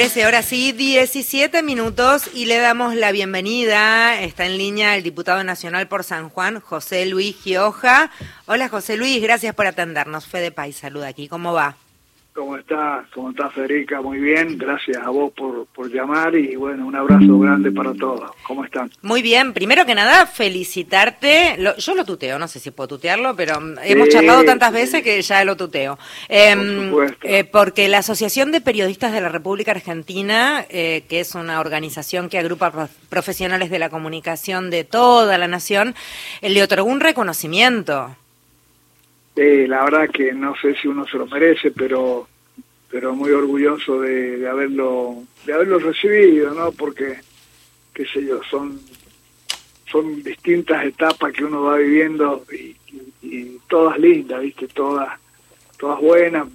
13 horas y 17 minutos y le damos la bienvenida. Está en línea el diputado nacional por San Juan, José Luis Gioja. Hola José Luis, gracias por atendernos. Fede Pais, saluda aquí. ¿Cómo va? ¿Cómo estás? ¿Cómo estás, Federica? Muy bien, gracias a vos por, por llamar y bueno, un abrazo grande para todos. ¿Cómo están? Muy bien, primero que nada, felicitarte. yo lo tuteo, no sé si puedo tutearlo, pero hemos charlado tantas veces que ya lo tuteo. Em, eh, porque la Asociación de Periodistas de la República Argentina, eh, que es una organización que agrupa profesionales de la comunicación de toda la nación, eh, le otorgó un reconocimiento. Sí, la verdad que no sé si uno se lo merece, pero pero muy orgulloso de, haberlo de haberlo recibido, ¿no? Porque qué sé yo, son son distintas etapas que uno va viviendo y, todas lindas, ¿viste? Todas todas buenas,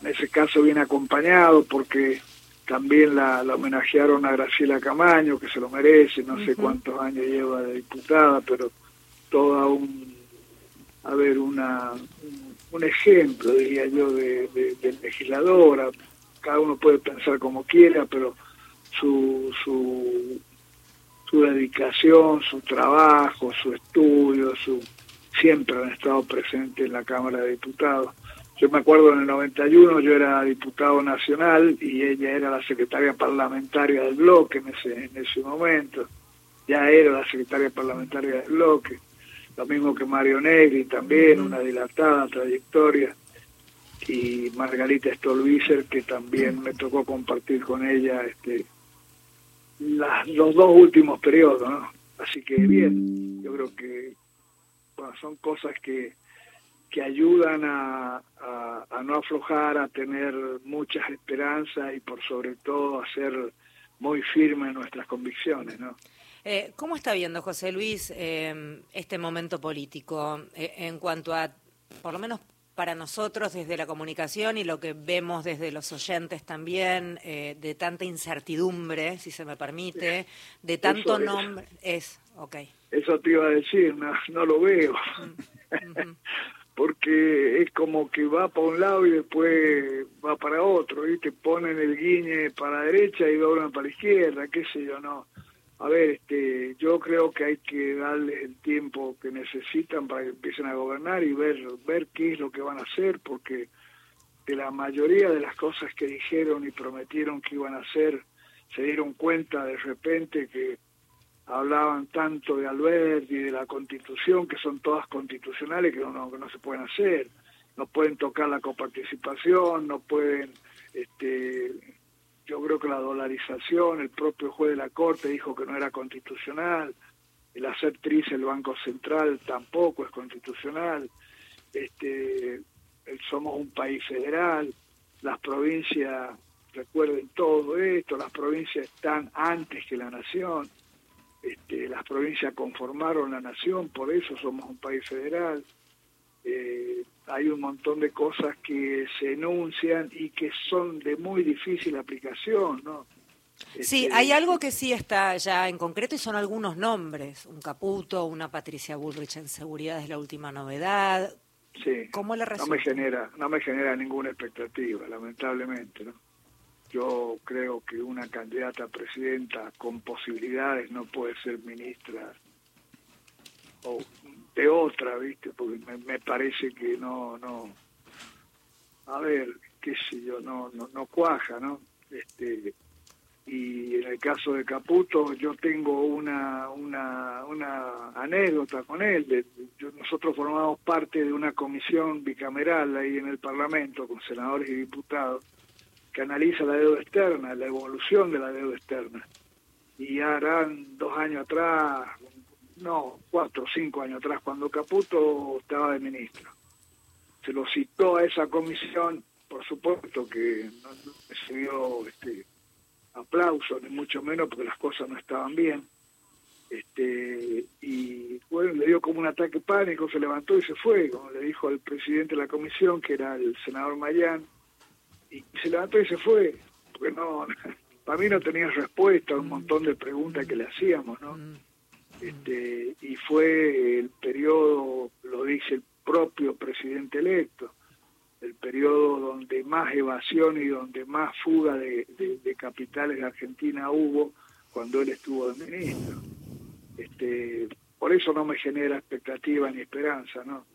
en ese caso bien acompañado porque también la, homenajearon a Graciela Camaño, que se lo merece, no sé cuántos años lleva de diputada, pero toda un a ver, una, un ejemplo, diría yo, de, de, legisladora. Cada uno puede pensar como quiera, pero su, su, su dedicación, su trabajo, su estudio, su siempre han estado presentes en la Cámara de Diputados. Yo me acuerdo en el 91 yo era diputado nacional y ella era la secretaria parlamentaria del bloque en ese, en ese momento. Ya era la secretaria parlamentaria del bloque lo mismo que Mario Negri también, una dilatada trayectoria, y Margarita Stolbizer, que también me tocó compartir con ella este los dos últimos periodos, ¿no? Así que bien, yo creo que son cosas que, que ayudan a, a, no aflojar, a tener muchas esperanzas y por sobre todo a ser muy firmes en nuestras convicciones, ¿no? Eh, ¿Cómo está viendo José Luis eh, este momento político eh, en cuanto a, por lo menos para nosotros desde la comunicación y lo que vemos desde los oyentes también, de tanta incertidumbre, si se me permite, de tanto nombre? Es, ok. Eso te iba a decir, no, lo veo. Mm, Porque es como que va para un lado y después va para otro, y te ponen el guiñe para la derecha y doblan para la izquierda, qué sé yo, no a ver, este, yo creo que hay que darles el tiempo que necesitan para que empiecen a gobernar y ver, ver qué es lo que van a hacer, porque de la mayoría de las cosas que dijeron y prometieron que iban a hacer, se dieron cuenta de repente que hablaban tanto de Albert y de la constitución, que son todas constitucionales, que no, que no se pueden hacer. No pueden tocar la coparticipación, no pueden este, yo creo que la dolarización, el propio juez de la Corte dijo que no era constitucional, el hacer tris el Banco Central tampoco es constitucional, este, somos un país federal, las provincias, recuerden todo esto, las provincias están antes que la nación, este, las provincias conformaron la nación, por eso somos un país federal. Eh, hay un montón de cosas que se enuncian y que son de muy difícil aplicación, ¿no? Sí, este, hay algo que sí está ya en concreto y son algunos nombres. Un Caputo, una Patricia Bullrich en seguridad es la última novedad. Sí, ¿Cómo le no me genera, no me genera ninguna expectativa, lamentablemente, ¿no? Yo creo que una candidata a presidenta con posibilidades no puede ser ministra o de otra, ¿viste? Porque me, parece que no, no, a ver, qué sé yo, no, no, no cuaja, ¿no? Este, y en el caso de Caputo yo tengo una, una, una anécdota con él. nosotros formamos parte de una comisión bicameral ahí en el Parlamento con senadores y diputados que analiza la deuda externa, la evolución de la deuda externa. Y harán dos años atrás, no, cuatro o cinco años atrás, cuando Caputo estaba de ministro. Se lo citó a esa comisión, por supuesto que no, recibió este, aplausos, ni mucho menos porque las cosas no estaban bien. Este, y bueno, le dio como un ataque pánico, se levantó y se fue, como le dijo al presidente de la comisión, que era el senador Mayán, y se levantó y se fue, porque no, para mí no tenía respuesta a un montón de preguntas que le hacíamos, ¿no? Este, y fue el periodo, lo dice el propio presidente electo, el periodo donde más evasión y donde más fuga de, capitales de Argentina hubo cuando él estuvo de ministro. Este, por eso no me genera expectativa ni esperanza, ¿no?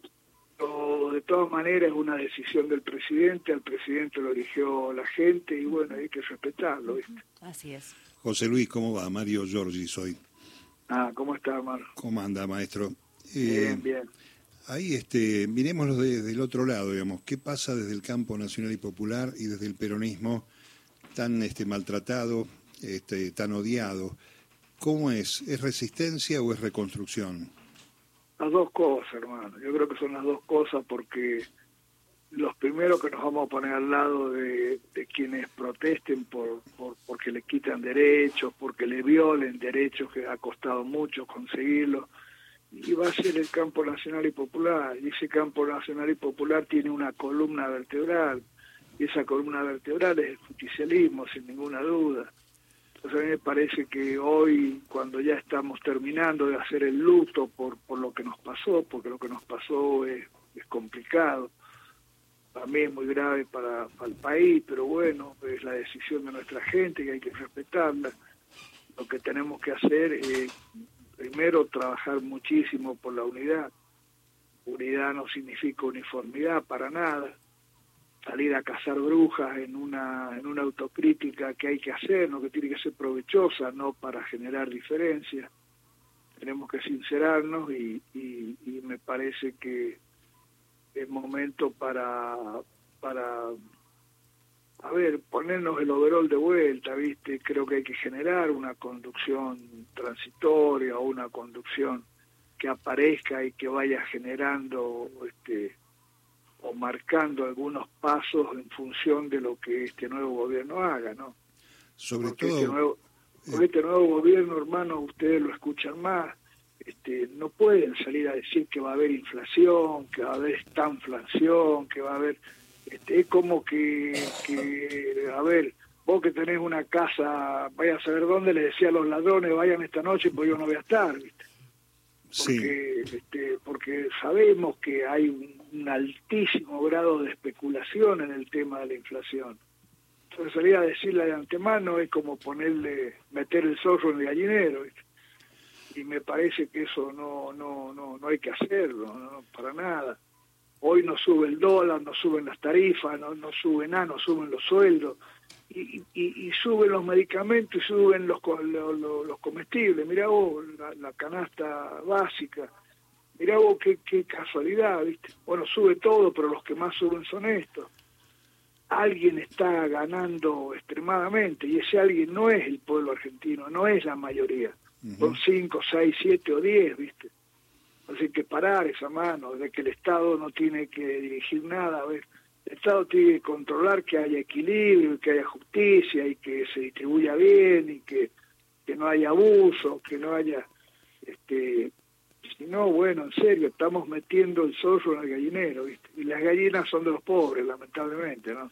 de todas maneras es una decisión del presidente, al presidente lo eligió la gente y bueno, hay que respetarlo. ¿viste? Así es. José Luis, ¿cómo va? Mario Giorgi soy. Ah, ¿cómo está, Mario? ¿Cómo anda, maestro? bien, eh, bien. Ahí, este, miremoslo del otro lado, digamos. ¿Qué pasa desde el campo nacional y popular y desde el peronismo tan este, maltratado, este, tan odiado? ¿Cómo es? ¿Es resistencia o es reconstrucción? Las dos cosas, hermano. Yo creo que son las dos cosas porque los primeros que nos vamos a poner al lado de, quienes protesten por, derechos, porque le violen derechos que ha costado mucho conseguirlo, y va a ser el campo nacional y popular. Y ese campo nacional y popular tiene una columna vertebral, y esa columna vertebral es el justicialismo, sin ninguna duda. Entonces a mí me parece que hoy, cuando ya estamos terminando de hacer el luto por, por lo que nos pasó, porque lo que nos pasó es complicado, es muy grave para, el país, pero bueno, es la decisión de nuestra gente y hay que respetarla. Lo que tenemos que hacer es, primero, trabajar muchísimo por la unidad. Unidad no significa uniformidad para nada salir a cazar brujas en una, en una autocrítica que hay que hacer, ¿no? que tiene que ser provechosa, no para generar diferencias. Tenemos que sincerarnos y, me parece que es momento para, para, a ver, ponernos el overol de vuelta, ¿viste? Creo que hay que generar una conducción transitoria o una conducción que aparezca y que vaya generando este o marcando algunos pasos en función de lo que este nuevo gobierno haga, ¿no? Sobre todo... Este nuevo, con este nuevo gobierno, hermano, ustedes lo escuchan más, este, no pueden salir a decir que va a haber inflación, que va a haber estanflación, que va a haber... Este, es como que, que, a ver, vos que tenés una casa, vaya a saber dónde, le decía a los ladrones, vayan esta noche, pues yo no voy a estar, ¿viste? Porque, este, porque sabemos que hay un un altísimo grado de especulación en el tema de la inflación. Entonces salir a decirle de antemano es como ponerle, meter el zorro en el gallinero. Y me parece que eso no, no, no, no hay que hacerlo, no, para nada. Hoy no sube el dólar, no suben las tarifas, no, no suben nada, no suben los sueldos. Y, y, suben los medicamentos y suben los, los, los comestibles. Mirá vos, la canasta básica Mirá vos qué, qué casualidad, ¿viste? Bueno, sube todo, pero los que más suben son estos. Alguien está ganando extremadamente y ese alguien no es el pueblo argentino, no es la mayoría. Son cinco, seis, siete o diez, ¿viste? Así que parar esa mano de que el Estado no tiene que dirigir nada. A ver, el Estado tiene que controlar que haya equilibrio, que haya justicia y que se distribuya bien y que, que no haya abuso, que no haya este si no, bueno, en serio, estamos metiendo el zorro en el gallinero, ¿viste? Y las gallinas son de los pobres, lamentablemente, ¿no?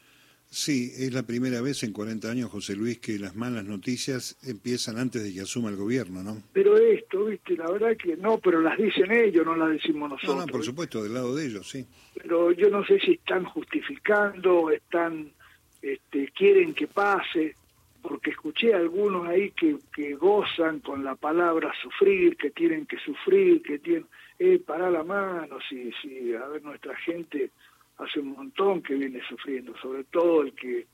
Sí, es la primera vez en 40 años, José Luis, que las malas noticias empiezan antes de que asuma el gobierno, ¿no? Pero esto, viste, la verdad que no, pero las dicen ellos, no las decimos nosotros. No, no, por supuesto, del lado de ellos, sí. Pero yo no sé si están justificando, están, este, quieren que pase, porque escuché a algunos ahí que, que gozan con la palabra sufrir, que tienen que sufrir, que tienen, eh, para la mano, si, si, a ver, nuestra gente hace un montón que viene sufriendo, sobre todo el que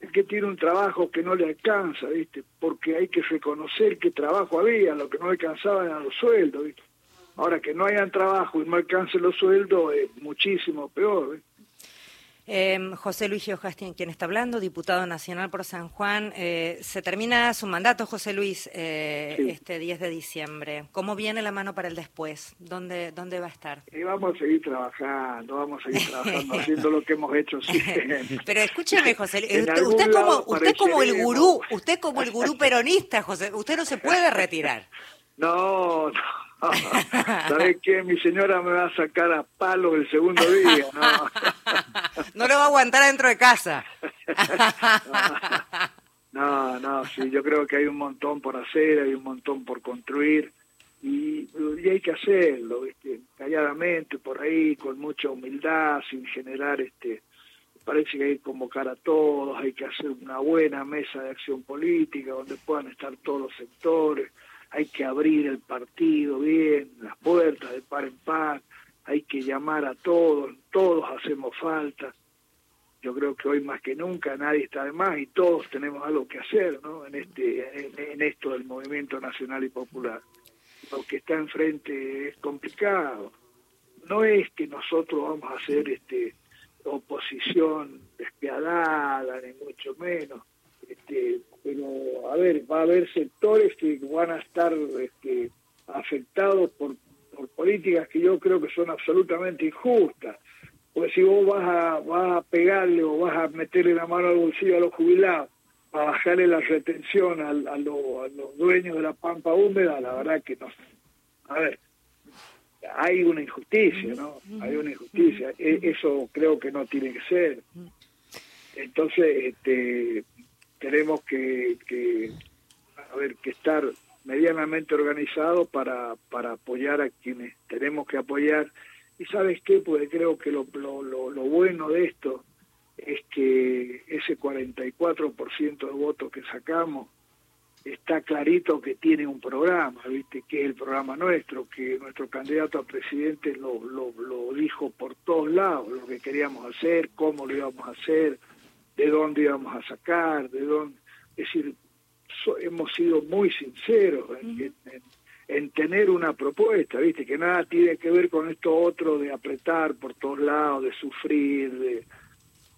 el que tiene un trabajo que no le alcanza, ¿viste? Porque hay que reconocer que trabajo había, lo que no alcanzaba eran los sueldos, ¿viste? Ahora que no hayan trabajo y no alcancen los sueldos es muchísimo peor, ¿viste? Eh, José Luis Geojastín, quien está hablando, diputado nacional por San Juan. Eh, se termina su mandato, José Luis, eh, este 10 de diciembre. ¿Cómo viene la mano para el después? ¿Dónde, dónde va a estar? Y vamos a seguir trabajando, vamos a seguir trabajando, haciendo lo que hemos hecho siempre. Pero escúcheme, José Luis, usted, como, usted como el gurú, usted como el gurú peronista, José, usted no se puede retirar. No, no. ¿Sabes qué? Mi señora me va a sacar a palo el segundo día, ¿no? no lo va a aguantar dentro de casa. no, no, sí, yo creo que hay un montón por hacer, hay un montón por construir y, hay que hacerlo, ¿viste? calladamente, por ahí, con mucha humildad, sin generar este parece que hay que convocar a todos, hay que hacer una buena mesa de acción política donde puedan estar todos los sectores, hay que abrir el partido bien, las puertas de par en par, hay que llamar a todos, todos hacemos falta. Yo creo que hoy más que nunca nadie está de más y todos tenemos algo que hacer ¿no? en, este, en, esto del movimiento nacional y popular. Lo que está enfrente es complicado. No es que nosotros vamos a hacer este oposición despiadada, ni mucho menos. Este, pero, a ver, va a haber sectores que van a estar este, afectados por, por políticas que yo creo que son absolutamente injustas. Porque si vos vas a, vas a pegarle o vas a meterle la mano al bolsillo a los jubilados, a bajarle la retención a, a, a los dueños de la pampa húmeda, la verdad que no. A ver, hay una injusticia, ¿no? Hay una injusticia. E, eso creo que no tiene que ser. Entonces, este, tenemos que, que, a ver, que estar medianamente organizados para, para apoyar a quienes tenemos que apoyar. Y sabes qué, pues creo que lo, lo, lo, bueno de esto es que ese 44% de votos que sacamos está clarito que tiene un programa, ¿viste? Que es el programa nuestro, que nuestro candidato a presidente lo, lo dijo por todos lados, lo que queríamos hacer, cómo lo íbamos a hacer, de dónde íbamos a sacar, de dónde... Es decir, hemos sido muy sinceros en, en, en, tener una propuesta, ¿viste? Que nada tiene que ver con esto otro de apretar por todos lados, de sufrir, de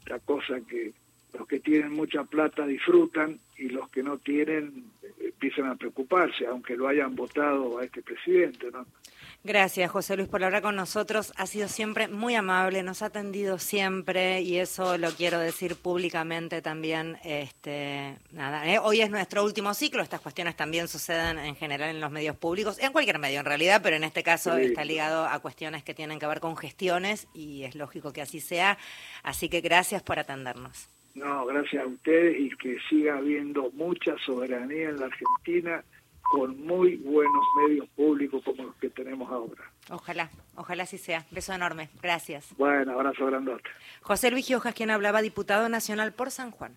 la cosa que los que tienen mucha plata disfrutan y los que no tienen empiezan a preocuparse, aunque lo hayan votado a este presidente, ¿no? Gracias, José Luis, por hablar con nosotros. Ha sido siempre muy amable, nos ha atendido siempre y eso lo quiero decir públicamente también. Este, nada, ¿eh? hoy es nuestro último ciclo. Estas cuestiones también suceden en general en los medios públicos, en cualquier medio en realidad, pero en este caso sí. está ligado a cuestiones que tienen que ver con gestiones y es lógico que así sea. Así que gracias por atendernos. No, gracias a ustedes y que siga habiendo mucha soberanía en la Argentina con muy buenos medios públicos como los que tenemos ahora. Ojalá, ojalá así sea. Beso enorme. Gracias. Bueno, abrazo grandote. José Luis Giojas, quien hablaba, diputado nacional por San Juan.